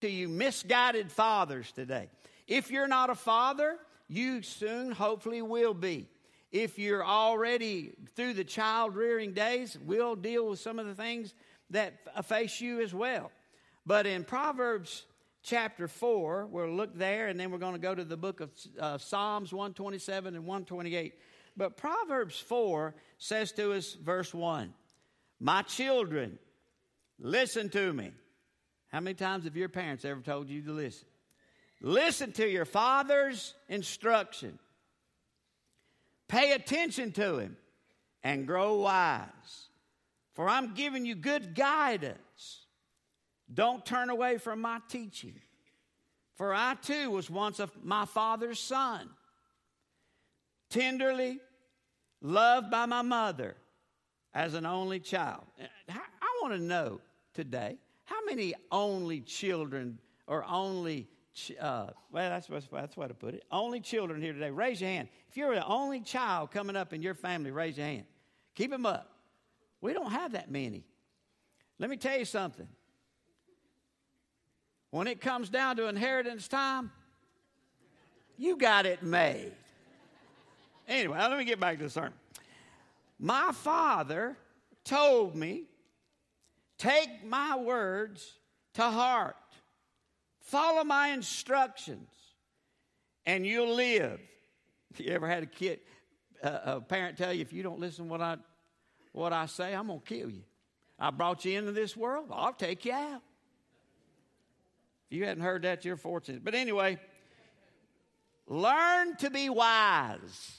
to you misguided fathers today. If you're not a father, you soon hopefully will be. If you're already through the child rearing days, we'll deal with some of the things that face you as well. But in Proverbs chapter 4, we'll look there and then we're going to go to the book of uh, Psalms 127 and 128. But Proverbs 4 says to us, verse 1 My children, listen to me. How many times have your parents ever told you to listen? Listen to your father's instruction. Pay attention to him and grow wise. For I'm giving you good guidance. Don't turn away from my teaching. For I too was once of my father's son, tenderly loved by my mother as an only child. Uh, I want to know today how many only children or only uh, well, that's, that's what I put it. Only children here today. Raise your hand. If you're the only child coming up in your family, raise your hand. Keep them up. We don't have that many. Let me tell you something. When it comes down to inheritance time, you got it made. Anyway, let me get back to the sermon. My father told me, take my words to heart. Follow my instructions and you'll live. You ever had a kid, uh, a parent tell you, if you don't listen to what I, what I say, I'm going to kill you. I brought you into this world, I'll take you out. If you hadn't heard that, you're fortunate. But anyway, learn to be wise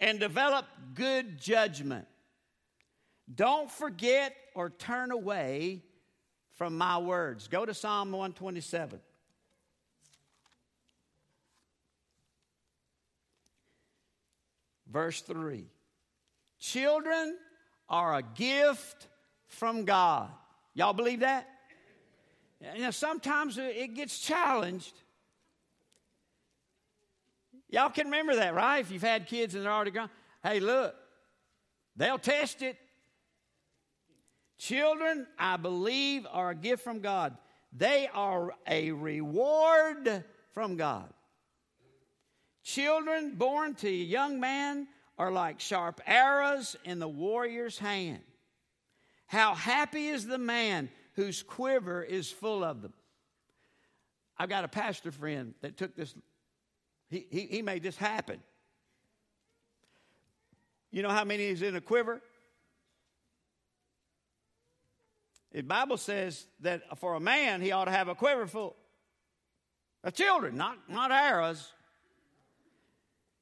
and develop good judgment. Don't forget or turn away from my words. Go to Psalm 127. Verse 3 Children are a gift from God. Y'all believe that? You know, sometimes it gets challenged. Y'all can remember that, right? If you've had kids and they're already gone. Hey, look, they'll test it. Children, I believe, are a gift from God. They are a reward from God. Children born to a young man are like sharp arrows in the warrior's hand. How happy is the man whose quiver is full of them. I've got a pastor friend that took this, he, he, he made this happen. You know how many is in a quiver? The Bible says that for a man, he ought to have a quiver full of children, not, not arrows.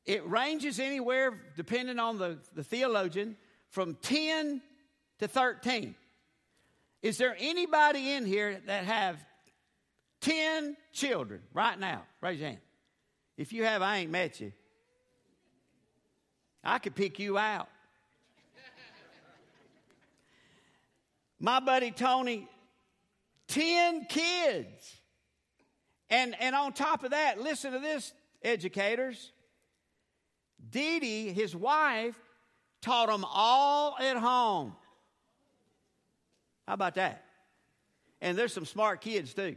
It ranges anywhere, depending on the, the theologian, from 10 to 13. Is there anybody in here that have 10 children right now? Raise your hand. If you have, I ain't met you. I could pick you out. My buddy Tony, 10 kids. And, and on top of that, listen to this, educators. Dee Dee, his wife, taught them all at home. How about that? And there's some smart kids too.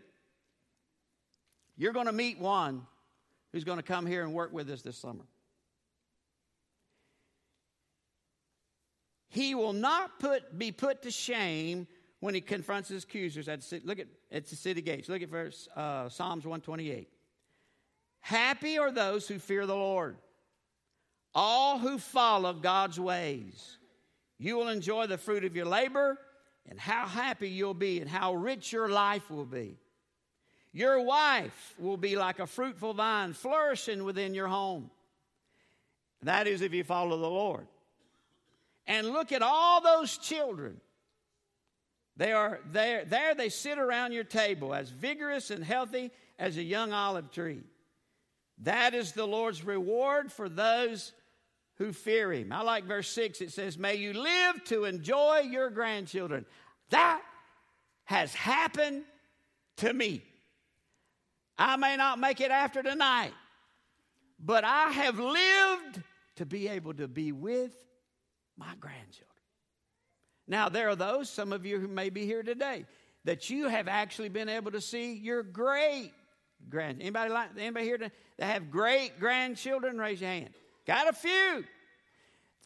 You're going to meet one who's going to come here and work with us this summer. He will not put, be put to shame when he confronts his accusers. At the, look at it's the city gates. Look at verse uh, Psalms 128. Happy are those who fear the Lord, all who follow God's ways. You will enjoy the fruit of your labor, and how happy you'll be, and how rich your life will be. Your wife will be like a fruitful vine flourishing within your home. That is if you follow the Lord and look at all those children. They are there, there they sit around your table as vigorous and healthy as a young olive tree. That is the Lord's reward for those who fear him. I like verse 6. It says, May you live to enjoy your grandchildren. That has happened to me. I may not make it after tonight, but I have lived to be able to be with my grandchildren. Now, there are those, some of you who may be here today, that you have actually been able to see your great grand. Anybody like anybody here to, to have great grandchildren? Raise your hand. Got a few.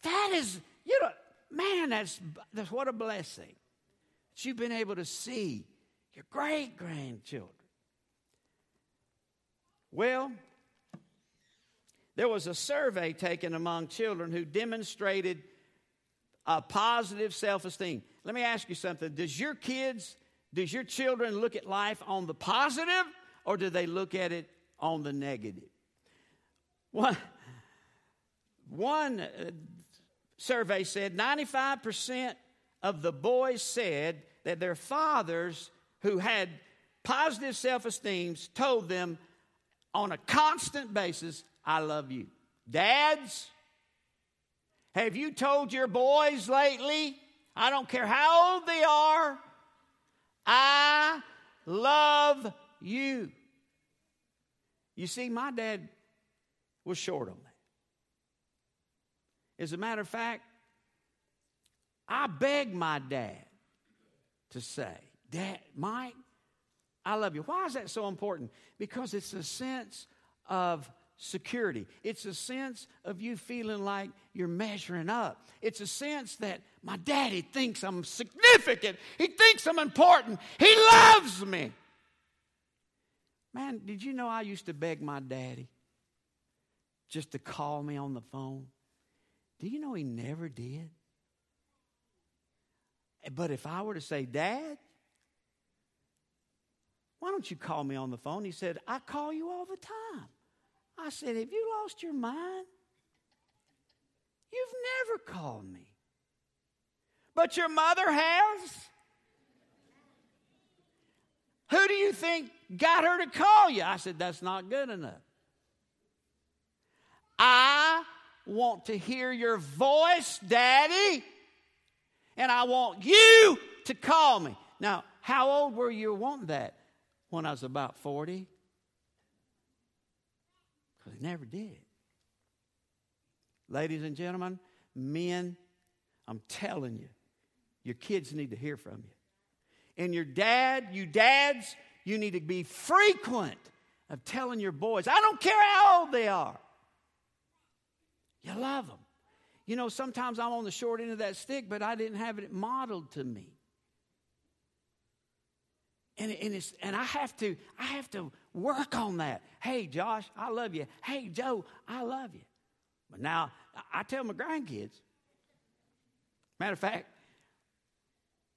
That is, you know, man, that's that's what a blessing. That you've been able to see your great grandchildren. Well, there was a survey taken among children who demonstrated a positive self esteem. Let me ask you something. Does your kids, does your children look at life on the positive or do they look at it on the negative? One, one uh, survey said 95% of the boys said that their fathers who had positive self esteem told them on a constant basis, I love you. Dads, have you told your boys lately, I don't care how old they are, I love you? You see, my dad was short on that. As a matter of fact, I begged my dad to say, Dad, Mike, I love you. Why is that so important? Because it's a sense of security. It's a sense of you feeling like you're measuring up. It's a sense that my daddy thinks I'm significant. He thinks I'm important. He loves me. Man, did you know I used to beg my daddy just to call me on the phone? Do you know he never did? Eh, but if I were to say, Dad, why don't you call me on the phone? He said, I call you all the time. I said, Have you lost your mind? You've never called me. But your mother has? Who do you think got her to call you? I said, That's not good enough. I want to hear your voice, Daddy, and I want you to call me. Now, how old were you wanting that? When I was about 40? Never did. Ladies and gentlemen, men, I'm telling you, your kids need to hear from you. And your dad, you dads, you need to be frequent of telling your boys, I don't care how old they are. You love them. You know, sometimes I'm on the short end of that stick, but I didn't have it modeled to me. And, and, it's, and I have to I have to work on that. Hey, Josh, I love you. Hey, Joe, I love you. But now I tell my grandkids. Matter of fact,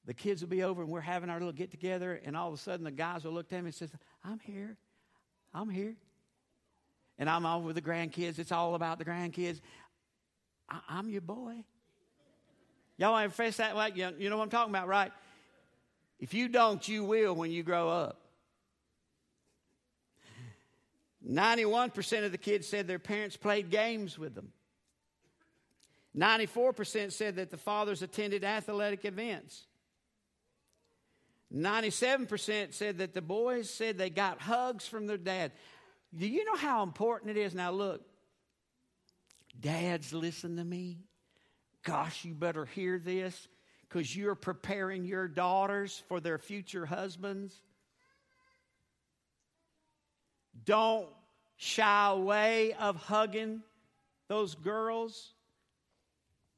the kids will be over and we're having our little get together, and all of a sudden the guys will look at me and says, "I'm here, I'm here," and I'm over with the grandkids. It's all about the grandkids. I, am your boy. Y'all ever face that? You, you know what I'm talking about, right? If you don't, you will when you grow up. 91% of the kids said their parents played games with them. 94% said that the fathers attended athletic events. 97% said that the boys said they got hugs from their dad. Do you know how important it is? Now, look, dads, listen to me. Gosh, you better hear this because you're preparing your daughters for their future husbands. Don't shy way of hugging those girls,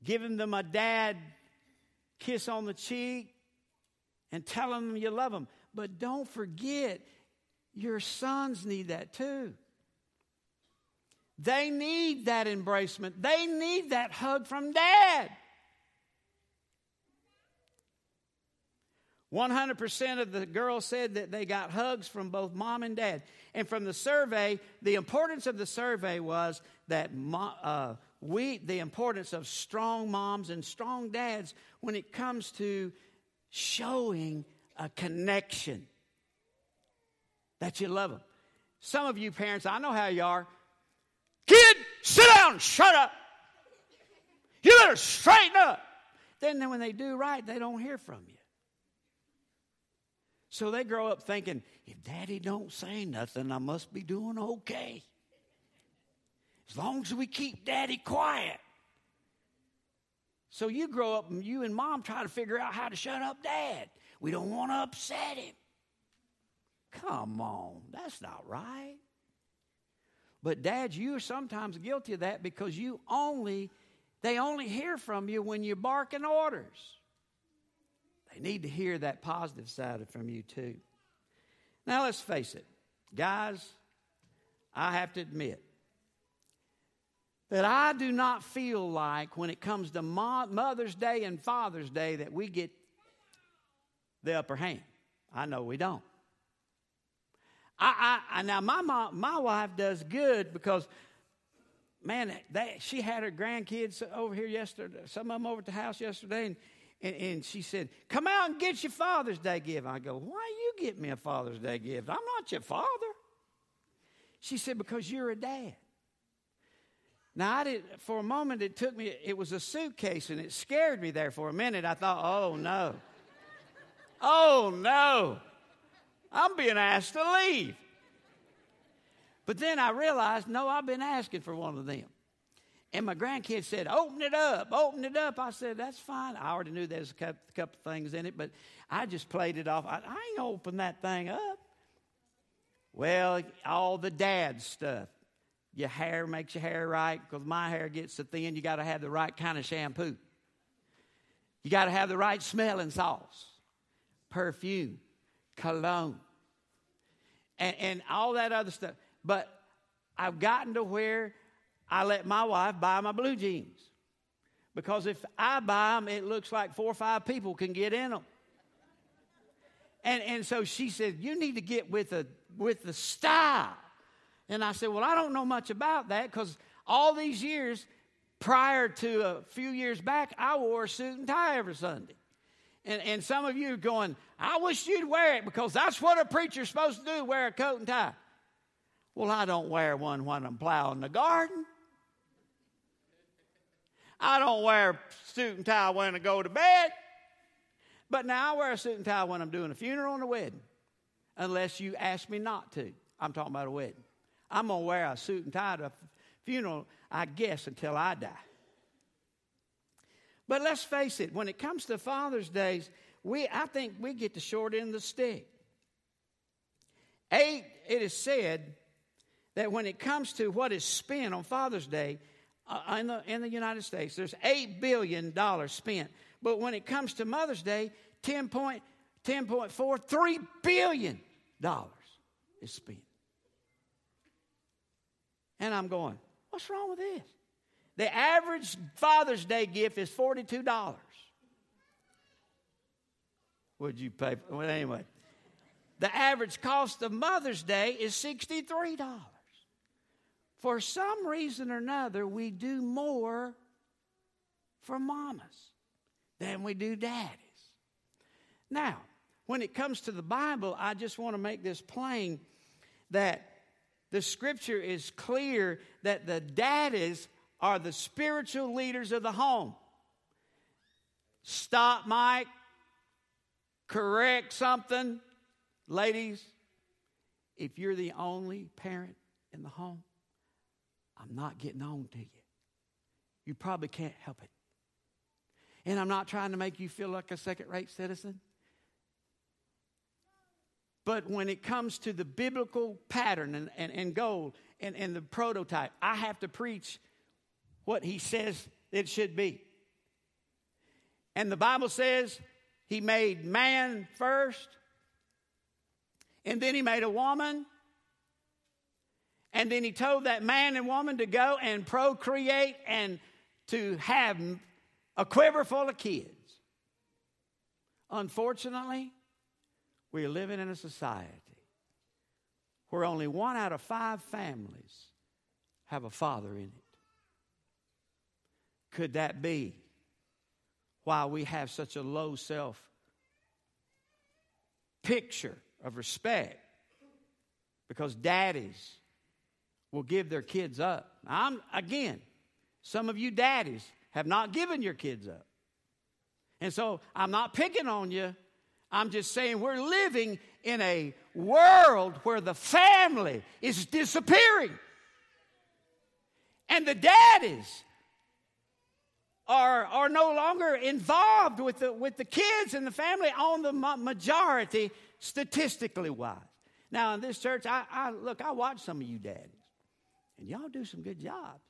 giving them a dad kiss on the cheek, and telling them you love them. But don't forget, your sons need that too. They need that embracement. They need that hug from dad. 100% of the girls said that they got hugs from both mom and dad. And from the survey, the importance of the survey was that uh, we, the importance of strong moms and strong dads when it comes to showing a connection that you love them. Some of you parents, I know how you are. Kid, sit down, shut up. You better straighten up. Then when they do right, they don't hear from you. So they grow up thinking, if daddy don't say nothing, I must be doing okay. As long as we keep daddy quiet. So you grow up and you and mom try to figure out how to shut up dad. We don't want to upset him. Come on, that's not right. But dads, you are sometimes guilty of that because you only they only hear from you when you're barking orders. They need to hear that positive side from you too. Now let's face it, guys, I have to admit that I do not feel like when it comes to Mother's Day and Father's Day that we get the upper hand. I know we don't. I, I, now my mom, my wife does good because, man, they, she had her grandkids over here yesterday. Some of them over at the house yesterday, and, and, and she said, "Come out and get your Father's Day gift." I go, "Why you get me a Father's Day gift? I'm not your father." She said, "Because you're a dad." Now, I did, for a moment, it took me, it was a suitcase and it scared me there for a minute. I thought, oh no. oh no. I'm being asked to leave. But then I realized, no, I've been asking for one of them. And my grandkids said, open it up, open it up. I said, that's fine. I already knew there was a couple, couple things in it, but I just played it off. I, I ain't open that thing up. Well, all the dad stuff. Your hair makes your hair right because my hair gets so thin, you got to have the right kind of shampoo. You got to have the right smelling sauce, perfume, cologne, and, and all that other stuff. But I've gotten to where I let my wife buy my blue jeans. Because if I buy them, it looks like four or five people can get in them. And, and so she said, You need to get with, a, with the style. And I said, Well, I don't know much about that because all these years prior to a few years back, I wore a suit and tie every Sunday. And, and some of you are going, I wish you'd wear it because that's what a preacher's supposed to do wear a coat and tie. Well, I don't wear one when I'm plowing the garden. I don't wear a suit and tie when I go to bed. But now I wear a suit and tie when I'm doing a funeral and a wedding, unless you ask me not to. I'm talking about a wedding. I'm going to wear a suit and tie to a funeral, I guess, until I die. But let's face it, when it comes to Father's Days, we, I think we get the short end of the stick. Eight, it is said that when it comes to what is spent on Father's Day uh, in, the, in the United States, there's $8 billion spent. But when it comes to Mother's Day, 10 point, 10.4, $3 billion is spent. And I'm going, what's wrong with this? The average Father's Day gift is $42. Would you pay? Well, anyway, the average cost of Mother's Day is $63. For some reason or another, we do more for mamas than we do daddies. Now, when it comes to the Bible, I just want to make this plain that the scripture is clear that the daddies are the spiritual leaders of the home. Stop, Mike. Correct something. Ladies, if you're the only parent in the home, I'm not getting on to you. You probably can't help it. And I'm not trying to make you feel like a second rate citizen. But when it comes to the biblical pattern and, and, and goal and, and the prototype, I have to preach what he says it should be. And the Bible says he made man first, and then he made a woman, and then he told that man and woman to go and procreate and to have a quiver full of kids. Unfortunately, we are living in a society where only one out of five families have a father in it. Could that be why we have such a low self picture of respect? Because daddies will give their kids up. I'm again, some of you daddies have not given your kids up. And so I'm not picking on you. I'm just saying we're living in a world where the family is disappearing. And the daddies are, are no longer involved with the, with the kids and the family on the majority, statistically wise. Now, in this church, I, I look, I watch some of you daddies, and y'all do some good jobs.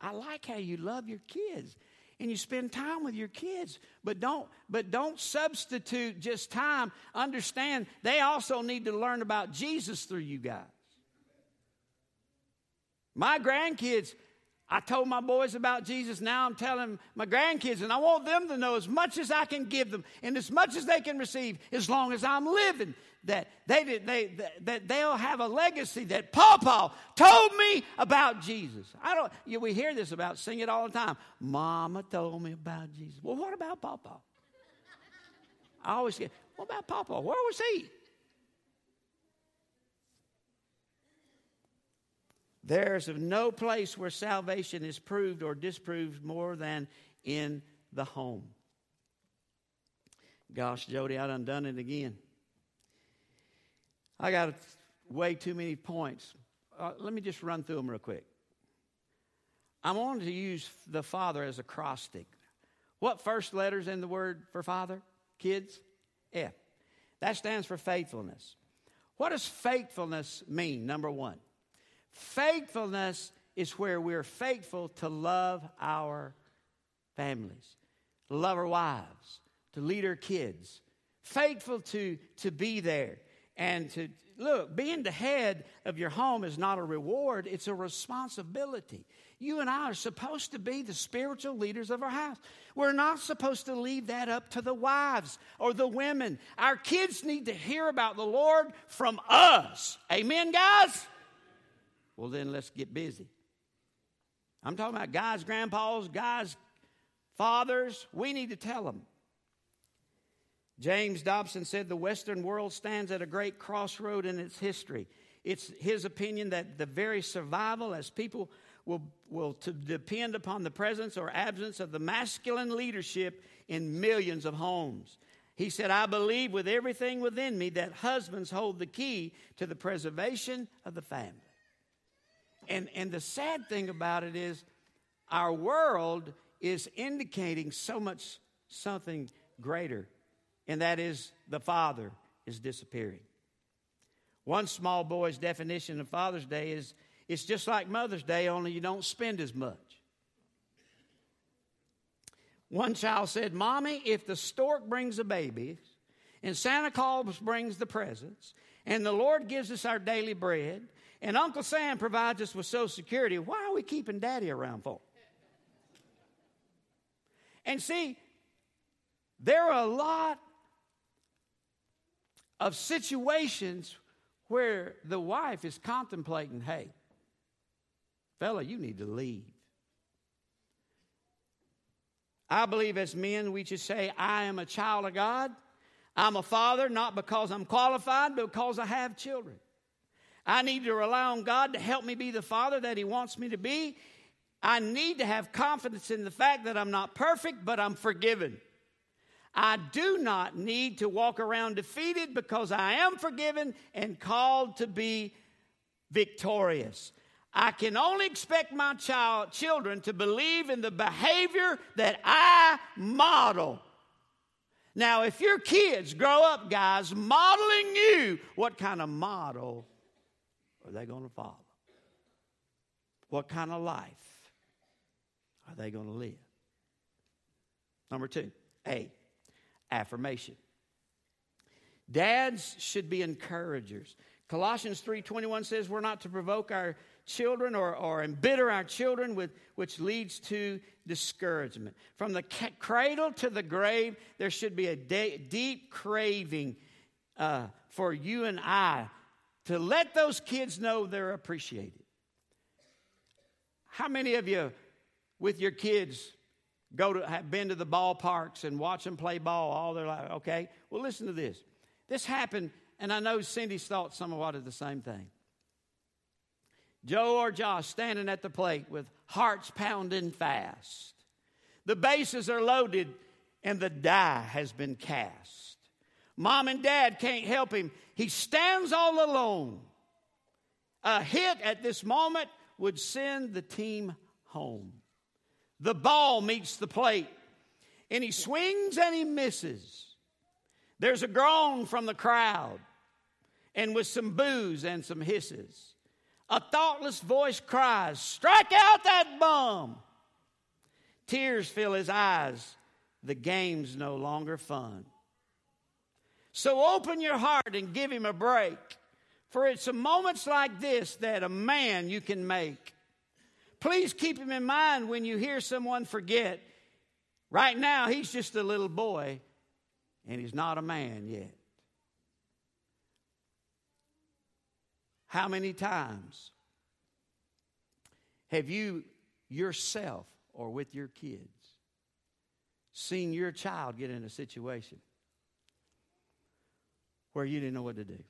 I like how you love your kids and you spend time with your kids but don't but don't substitute just time understand they also need to learn about jesus through you guys my grandkids I told my boys about Jesus. Now I'm telling my grandkids, and I want them to know as much as I can give them and as much as they can receive, as long as I'm living, that they, did they, that they'll have a legacy that Papa told me about Jesus. I don't. You we hear this about sing it all the time. Mama told me about Jesus. Well, what about Papa? I always get. What about Papa? Where was he? There's no place where salvation is proved or disproved more than in the home. Gosh, Jody, I done done it again. I got way too many points. Uh, let me just run through them real quick. I wanted to use the Father as a acrostic. What first letters in the word for Father? Kids? F. That stands for faithfulness. What does faithfulness mean? Number one. Faithfulness is where we're faithful to love our families, love our wives, to lead our kids, faithful to, to be there and to look, being the head of your home is not a reward, it's a responsibility. You and I are supposed to be the spiritual leaders of our house. We're not supposed to leave that up to the wives or the women. Our kids need to hear about the Lord from us. Amen, guys? Well, then let's get busy. I'm talking about guys, grandpas, guys, fathers. We need to tell them. James Dobson said the Western world stands at a great crossroad in its history. It's his opinion that the very survival as people will, will depend upon the presence or absence of the masculine leadership in millions of homes. He said, I believe with everything within me that husbands hold the key to the preservation of the family. And, and the sad thing about it is, our world is indicating so much something greater, and that is the Father is disappearing. One small boy's definition of Father's Day is it's just like Mother's Day, only you don't spend as much. One child said, Mommy, if the stork brings the babies, and Santa Claus brings the presents, and the Lord gives us our daily bread, and Uncle Sam provides us with Social Security. Why are we keeping Daddy around for? And see, there are a lot of situations where the wife is contemplating, hey, fella, you need to leave. I believe as men, we should say, I am a child of God. I'm a father, not because I'm qualified, but because I have children. I need to rely on God to help me be the father that He wants me to be. I need to have confidence in the fact that I'm not perfect, but I'm forgiven. I do not need to walk around defeated because I am forgiven and called to be victorious. I can only expect my child, children to believe in the behavior that I model. Now, if your kids grow up, guys, modeling you, what kind of model are they going to follow? What kind of life are they going to live? Number two, A, affirmation. Dads should be encouragers. Colossians 3:21 says we're not to provoke our children or, or embitter our children with which leads to discouragement. From the cradle to the grave, there should be a de- deep craving uh, for you and I to let those kids know they're appreciated. How many of you, with your kids, go to have been to the ballparks and watch them play ball all their life? Okay, well, listen to this. This happened, and I know Cindy's thought somewhat of the same thing. Joe or Josh standing at the plate with hearts pounding fast. The bases are loaded, and the die has been cast. Mom and dad can't help him. He stands all alone. A hit at this moment would send the team home. The ball meets the plate, and he swings and he misses. There's a groan from the crowd, and with some boos and some hisses, a thoughtless voice cries, Strike out that bum! Tears fill his eyes. The game's no longer fun. So open your heart and give him a break. For it's a moments like this that a man you can make. Please keep him in mind when you hear someone forget. Right now, he's just a little boy, and he's not a man yet. How many times have you yourself or with your kids seen your child get in a situation where you didn't know what to do?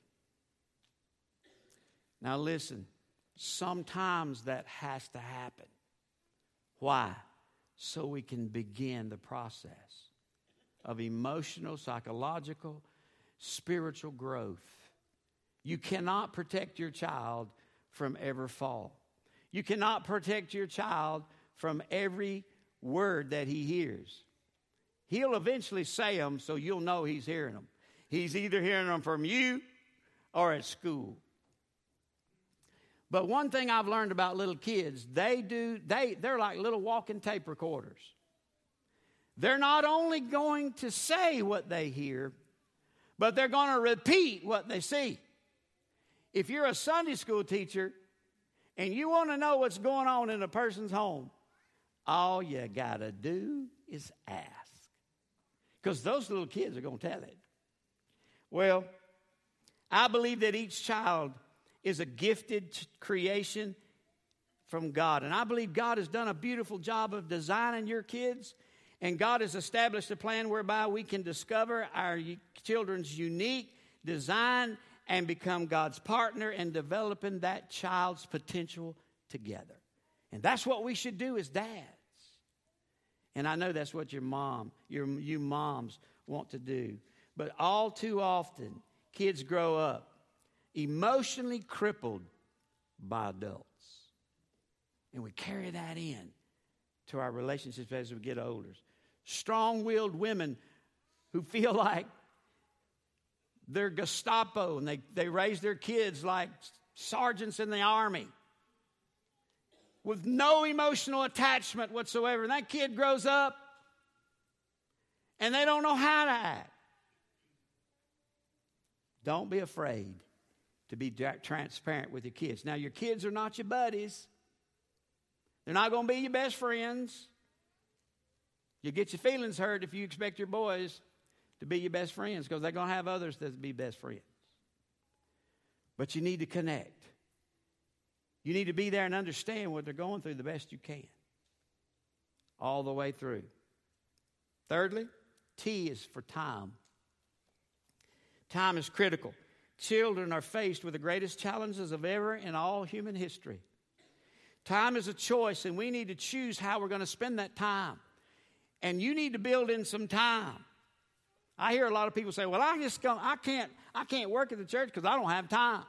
Now, listen, sometimes that has to happen. Why? So we can begin the process of emotional, psychological, spiritual growth. You cannot protect your child from ever fall. You cannot protect your child from every word that he hears. He'll eventually say them so you'll know he's hearing them. He's either hearing them from you or at school. But one thing I've learned about little kids, they do, they, they're like little walking tape recorders. They're not only going to say what they hear, but they're going to repeat what they see. If you're a Sunday school teacher and you want to know what's going on in a person's home, all you got to do is ask. Because those little kids are going to tell it. Well, I believe that each child is a gifted creation from God. And I believe God has done a beautiful job of designing your kids. And God has established a plan whereby we can discover our children's unique design and become God's partner in developing that child's potential together. And that's what we should do as dads. And I know that's what your mom, your, you moms want to do. But all too often, kids grow up emotionally crippled by adults. And we carry that in to our relationships as we get older. Strong willed women who feel like they're Gestapo and they, they raise their kids like sergeants in the army with no emotional attachment whatsoever. And that kid grows up and they don't know how to act. Don't be afraid to be transparent with your kids. Now, your kids are not your buddies, they're not going to be your best friends. You get your feelings hurt if you expect your boys to be your best friends because they're going to have others that be best friends. But you need to connect. You need to be there and understand what they're going through the best you can. All the way through. Thirdly, T is for time. Time is critical. Children are faced with the greatest challenges of ever in all human history. Time is a choice, and we need to choose how we're going to spend that time. And you need to build in some time. I hear a lot of people say, "Well, I just go, I can't, I can't work at the church because I don't have time."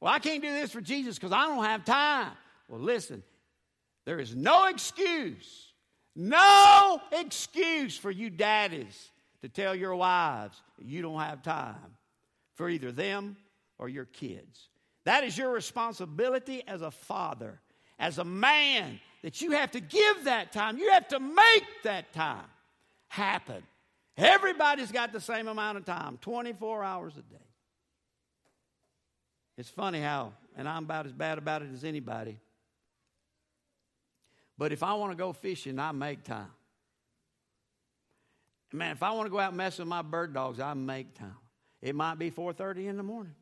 Well, I can't do this for Jesus because I don't have time. Well, listen, there is no excuse, no excuse for you daddies to tell your wives you don't have time for either them or your kids. That is your responsibility as a father, as a man, that you have to give that time. You have to make that time happen. Everybody's got the same amount of time 24 hours a day. It's funny how, and I'm about as bad about it as anybody. But if I want to go fishing, I make time. Man, if I want to go out and mess with my bird dogs, I make time. It might be 4:30 in the morning.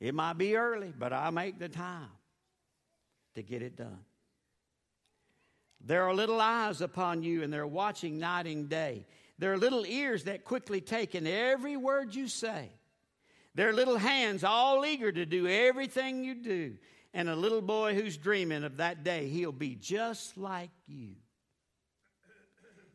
It might be early, but I make the time to get it done. There are little eyes upon you, and they're watching night and day. There are little ears that quickly take in every word you say. There are little hands all eager to do everything you do. And a little boy who's dreaming of that day, he'll be just like you.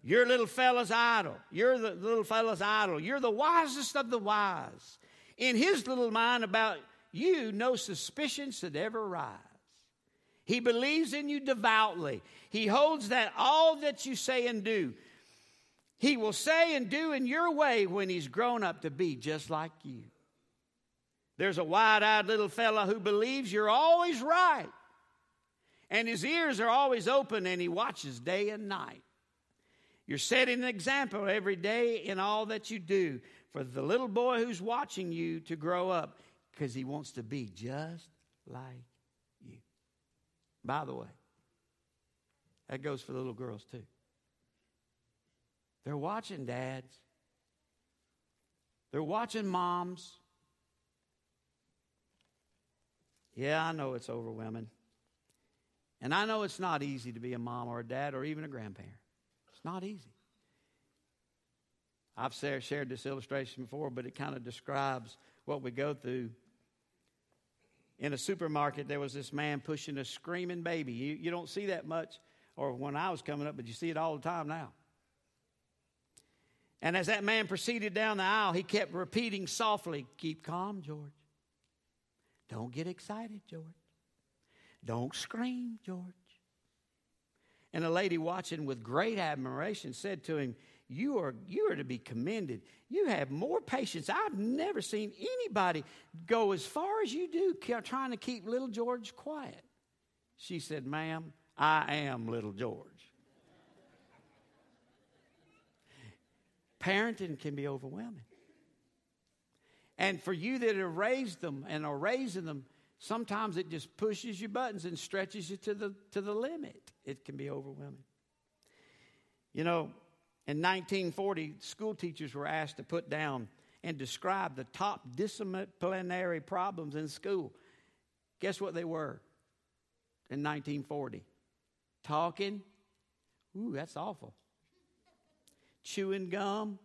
Your little fella's idol. You're the little fella's idol. You're the wisest of the wise. In his little mind about you, no suspicion should ever rise. He believes in you devoutly. He holds that all that you say and do, he will say and do in your way when he's grown up to be just like you. There's a wide eyed little fellow who believes you're always right, and his ears are always open, and he watches day and night. You're setting an example every day in all that you do for the little boy who's watching you to grow up because he wants to be just like you. By the way, that goes for the little girls too. They're watching dads, they're watching moms. Yeah, I know it's overwhelming. And I know it's not easy to be a mom or a dad or even a grandparent. Not easy. I've shared this illustration before, but it kind of describes what we go through. In a supermarket, there was this man pushing a screaming baby. You, you don't see that much, or when I was coming up, but you see it all the time now. And as that man proceeded down the aisle, he kept repeating softly, Keep calm, George. Don't get excited, George. Don't scream, George. And a lady watching with great admiration said to him, you are, you are to be commended. You have more patience. I've never seen anybody go as far as you do trying to keep little George quiet. She said, Ma'am, I am little George. Parenting can be overwhelming. And for you that have raised them and are raising them, sometimes it just pushes your buttons and stretches you to the, to the limit. It can be overwhelming. You know, in 1940, school teachers were asked to put down and describe the top disciplinary problems in school. Guess what they were in 1940? Talking. Ooh, that's awful. Chewing gum.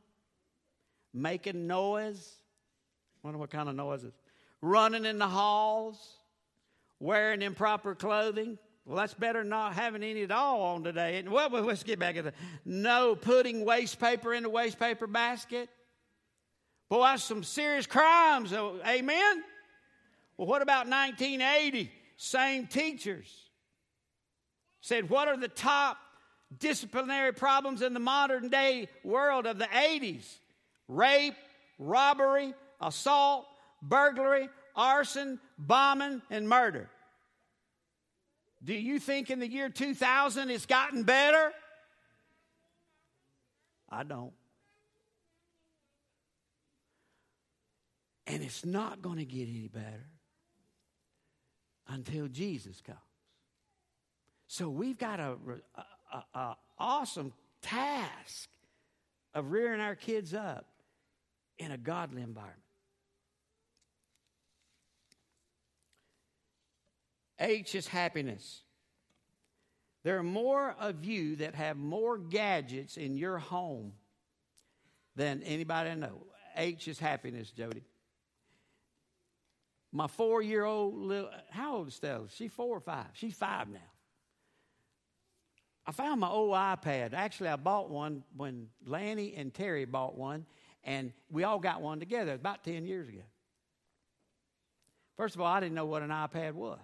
Making noise. Wonder what kind of noises. Running in the halls. Wearing improper clothing. Well, that's better than not having any at all on today. Well, let's get back to the no putting waste paper in the waste paper basket. Boy, that's some serious crimes. Amen? Well, what about 1980? Same teachers said, What are the top disciplinary problems in the modern day world of the 80s? Rape, robbery, assault, burglary, arson, bombing, and murder. Do you think in the year 2000 it's gotten better? I don't. And it's not going to get any better until Jesus comes. So we've got a, a, a, awesome task of rearing our kids up in a godly environment. H is happiness. There are more of you that have more gadgets in your home than anybody I know. H is happiness, Jody. My four year old little, how old is Stella? She's four or five? She's five now. I found my old iPad. Actually, I bought one when Lanny and Terry bought one, and we all got one together about 10 years ago. First of all, I didn't know what an iPad was.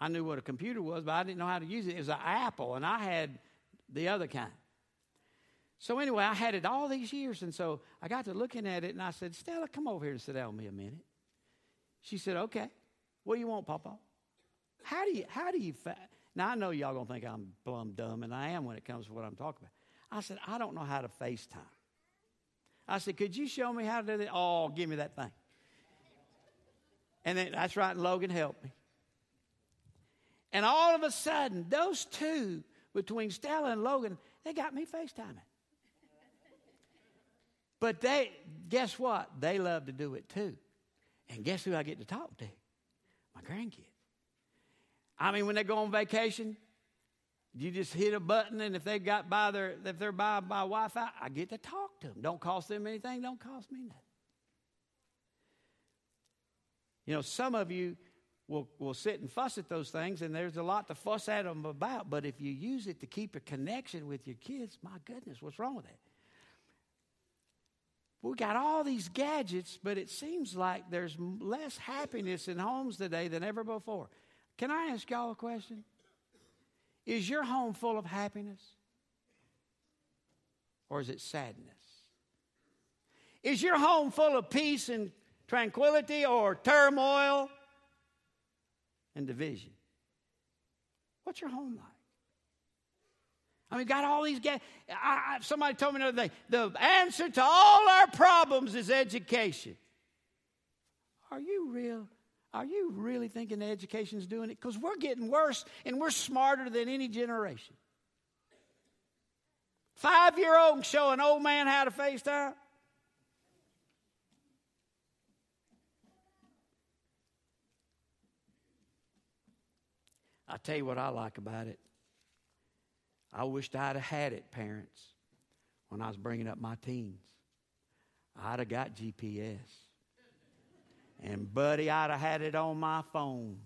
I knew what a computer was, but I didn't know how to use it. It was an Apple, and I had the other kind. So anyway, I had it all these years, and so I got to looking at it, and I said, Stella, come over here and sit down with me a minute. She said, Okay. What do you want, Papa? How do you how do you fa-? now I know y'all gonna think I'm plumb dumb, and I am when it comes to what I'm talking about. I said, I don't know how to FaceTime. I said, Could you show me how to do that? Oh, give me that thing. And then that's right, Logan helped me. And all of a sudden, those two between Stella and Logan, they got me FaceTiming. But they, guess what? They love to do it too. And guess who I get to talk to? My grandkids. I mean, when they go on vacation, you just hit a button, and if they got by their, if they're by by Wi-Fi, I get to talk to them. Don't cost them anything. Don't cost me nothing. You know, some of you will, will sit and fuss at those things, and there's a lot to fuss at them about. But if you use it to keep a connection with your kids, my goodness, what's wrong with that? We got all these gadgets, but it seems like there's less happiness in homes today than ever before. Can I ask y'all a question? Is your home full of happiness? Or is it sadness? Is your home full of peace and tranquility or turmoil and division? What's your home like? I mean, got all these. Ga- I, I, somebody told me the other day the answer to all our problems is education. Are you real? Are you really thinking education's doing it? Because we're getting worse and we're smarter than any generation. Five year old can show an old man how to FaceTime. I tell you what I like about it. I wished I'd have had it, parents, when I was bringing up my teens. I'd have got GPS. And, buddy, I'd have had it on my phone.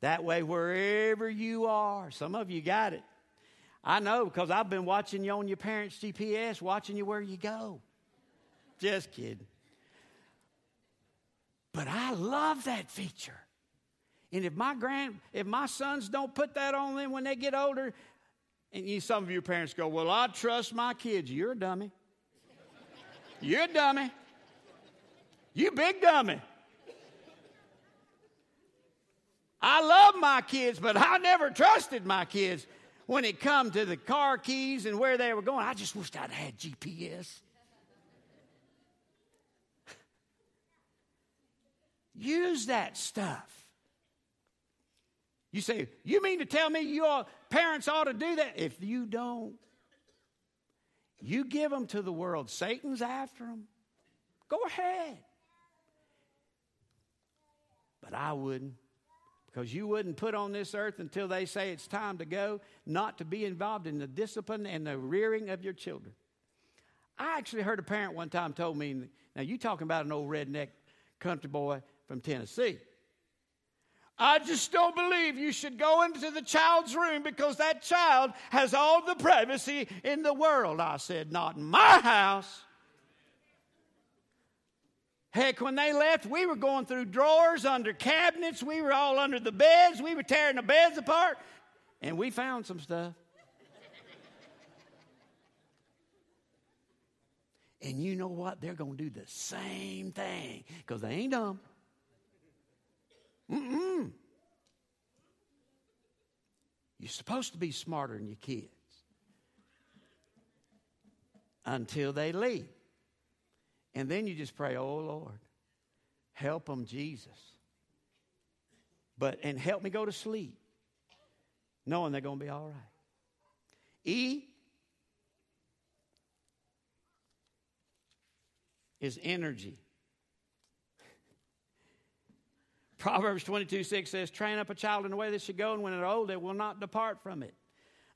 That way, wherever you are, some of you got it. I know because I've been watching you on your parents' GPS, watching you where you go. Just kidding. But I love that feature. And if my grand, if my sons don't put that on them when they get older, and you, some of your parents go, "Well, I trust my kids." You're a dummy. You're a dummy. You big dummy. I love my kids, but I never trusted my kids when it come to the car keys and where they were going. I just wished I'd had GPS. Use that stuff. You say, You mean to tell me your parents ought to do that? If you don't, you give them to the world. Satan's after them. Go ahead. But I wouldn't because you wouldn't put on this earth until they say it's time to go, not to be involved in the discipline and the rearing of your children. I actually heard a parent one time told me, now you talking about an old redneck country boy from Tennessee. I just don't believe you should go into the child's room because that child has all the privacy in the world. I said, Not in my house. Heck, when they left, we were going through drawers, under cabinets. We were all under the beds. We were tearing the beds apart. And we found some stuff. and you know what? They're going to do the same thing because they ain't dumb. Mm-mm. You're supposed to be smarter than your kids until they leave. And then you just pray, oh Lord, help them, Jesus. But, and help me go to sleep, knowing they're going to be all right. E is energy. Proverbs 22 6 says, Train up a child in the way they should go, and when they're old, they will not depart from it.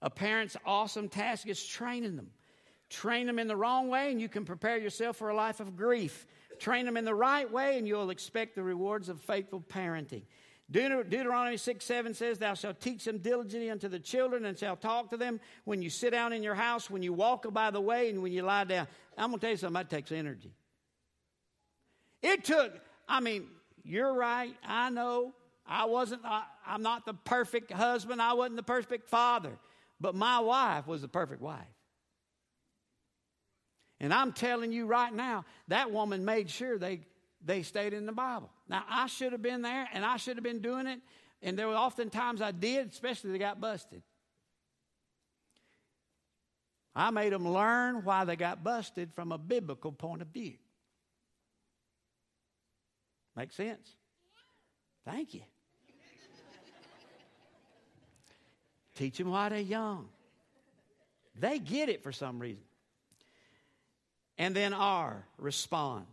A parent's awesome task is training them. Train them in the wrong way, and you can prepare yourself for a life of grief. Train them in the right way, and you'll expect the rewards of faithful parenting. Deut- Deuteronomy 6 7 says, Thou shalt teach them diligently unto the children, and shalt talk to them when you sit down in your house, when you walk by the way, and when you lie down. I'm going to tell you something, that takes energy. It took, I mean, you're right, I know. I wasn't, I, I'm not the perfect husband, I wasn't the perfect father, but my wife was the perfect wife. And I'm telling you right now, that woman made sure they, they stayed in the Bible. Now, I should have been there and I should have been doing it. And there were often times I did, especially they got busted. I made them learn why they got busted from a biblical point of view. Make sense? Thank you. Teach them while they're young. They get it for some reason and then R, respond.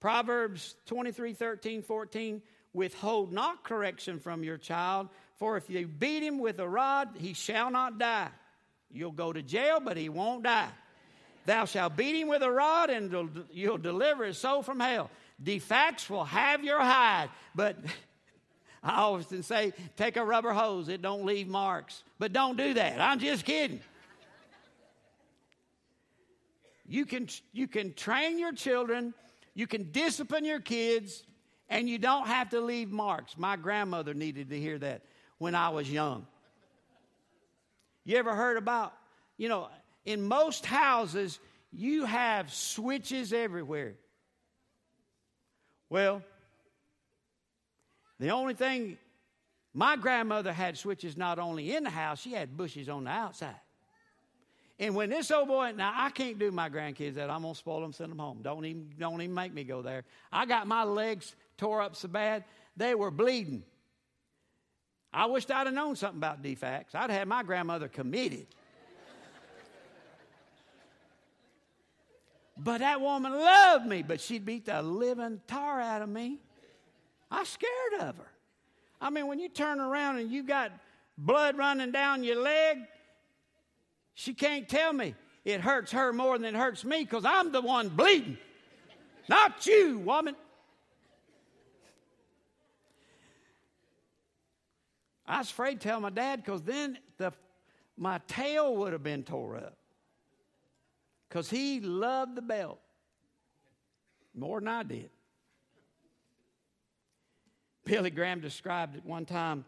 Proverbs 23, 13, 14, withhold not correction from your child, for if you beat him with a rod, he shall not die. You'll go to jail, but he won't die. Thou shalt beat him with a rod, and you'll deliver his soul from hell. DFACs will have your hide, but I often say, take a rubber hose, it don't leave marks. But don't do that. I'm just kidding. You can, you can train your children, you can discipline your kids, And you don't have to leave marks. My grandmother needed to hear that when I was young. You ever heard about, you know, in most houses, you have switches everywhere. Well, the only thing, my grandmother had switches not only in the house, she had bushes on the outside. And when this old boy, now I can't do my grandkids that. I'm gonna spoil them, send them home. Don't even, don't even make me go there. I got my legs tore up so bad they were bleeding. I wished I'd have known something about DFACs. I'd have had my grandmother committed. But that woman loved me, but she beat the living tar out of me. I was scared of her. I mean, when you turn around and you got blood running down your leg, she can't tell me it hurts her more than it hurts me because I'm the one bleeding, not you, woman. I was afraid to tell my dad because then the, my tail would have been tore up. Because he loved the belt more than I did. Billy Graham described it one time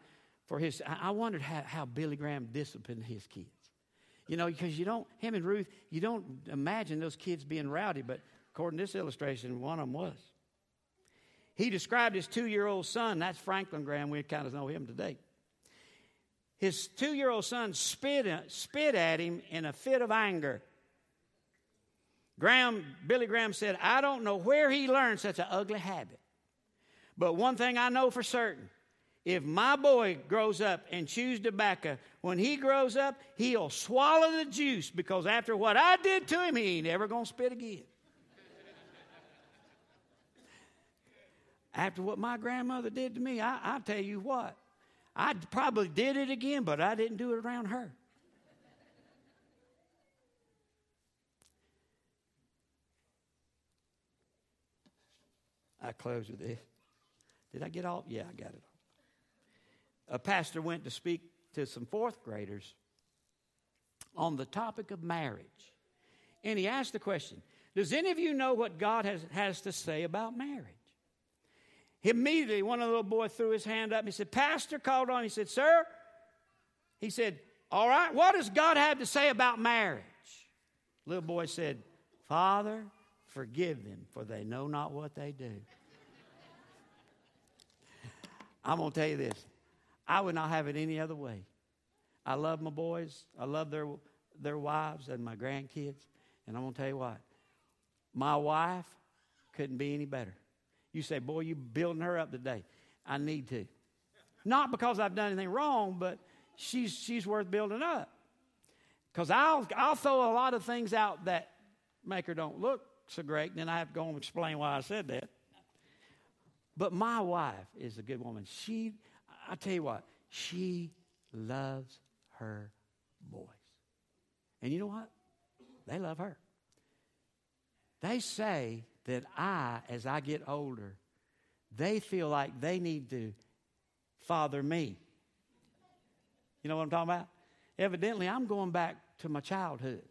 for his. I wondered how, how Billy Graham disciplined his kids. You know, because you don't, him and Ruth, you don't imagine those kids being rowdy, but according to this illustration, one of them was. He described his two year old son, that's Franklin Graham, we kind of know him today. His two year old son spit, spit at him in a fit of anger. Graham, Billy Graham said, I don't know where he learned such an ugly habit. But one thing I know for certain if my boy grows up and chews tobacco, when he grows up, he'll swallow the juice because after what I did to him, he ain't ever going to spit again. after what my grandmother did to me, I, I tell you what, I probably did it again, but I didn't do it around her. I close with this. Did I get all? Yeah, I got it a pastor went to speak to some fourth graders on the topic of marriage. And he asked the question Does any of you know what God has, has to say about marriage? Immediately, one of the little boys threw his hand up he said, Pastor called on. He said, Sir, he said, All right, what does God have to say about marriage? Little boy said, Father, forgive them, for they know not what they do. I'm going to tell you this I would not have it any other way. I love my boys. I love their, their wives and my grandkids. And I'm going to tell you what, my wife couldn't be any better. You say, boy, you building her up today. I need to. Not because I've done anything wrong, but she's, she's worth building up. Because I'll, I'll throw a lot of things out that make her don't look so great, and then I have to go and explain why I said that. But my wife is a good woman. She I tell you what, she loves her boys. And you know what? They love her. They say that I, as I get older, they feel like they need to father me. You know what I'm talking about? Evidently, I'm going back to my childhood.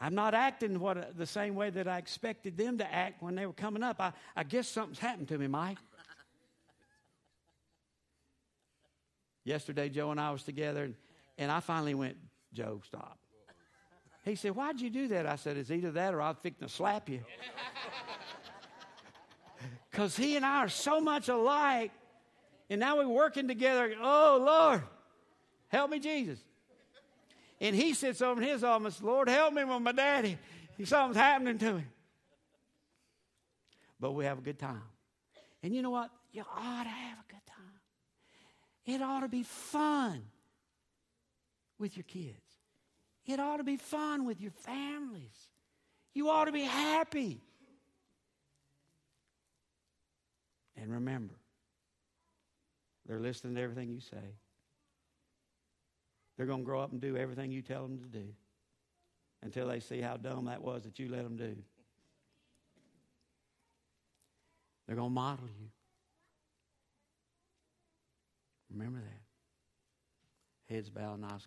I'm not acting what, the same way that I expected them to act when they were coming up. I, I guess something's happened to me, Mike. Yesterday, Joe and I was together, and, and I finally went, Joe, stop. He said, Why'd you do that? I said, It's either that or I'm fixing to slap you. Because he and I are so much alike, and now we're working together. Oh, Lord, help me, Jesus. And he sits over in his office, Lord, help me with my daddy. Something's happening to him. But we have a good time. And you know what? You ought to have a good time. It ought to be fun with your kids. It ought to be fun with your families. You ought to be happy. And remember, they're listening to everything you say. They're going to grow up and do everything you tell them to do until they see how dumb that was that you let them do. They're going to model you. Remember that. Heads bowed, eyes